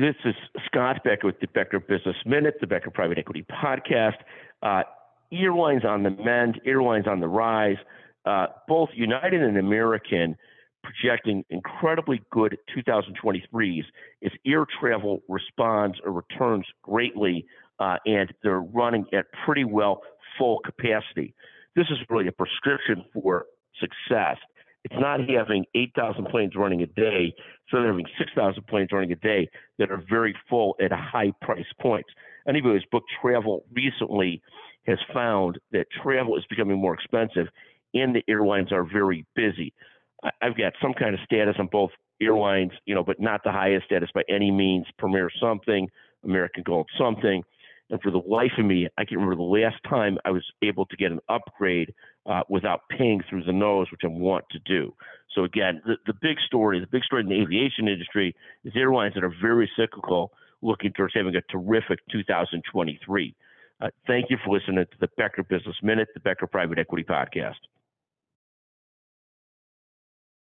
This is Scott Becker with the Becker Business Minute, the Becker Private Equity Podcast. Uh, airlines on the mend, airlines on the rise. Uh, both United and American projecting incredibly good 2023s as air travel responds or returns greatly, uh, and they're running at pretty well full capacity. This is really a prescription for success. It's not having 8,000 planes running a day, so they're having 6,000 planes running a day that are very full at a high price points. Anybody who's booked travel recently has found that travel is becoming more expensive and the airlines are very busy. I've got some kind of status on both airlines, you know, but not the highest status by any means. Premier something, American Gold something. And for the life of me, I can't remember the last time I was able to get an upgrade uh, without paying through the nose, which I want to do. So again, the, the big story, the big story in the aviation industry is airlines that are very cyclical, looking towards having a terrific 2023. Uh, thank you for listening to the Becker Business Minute, the Becker Private Equity Podcast.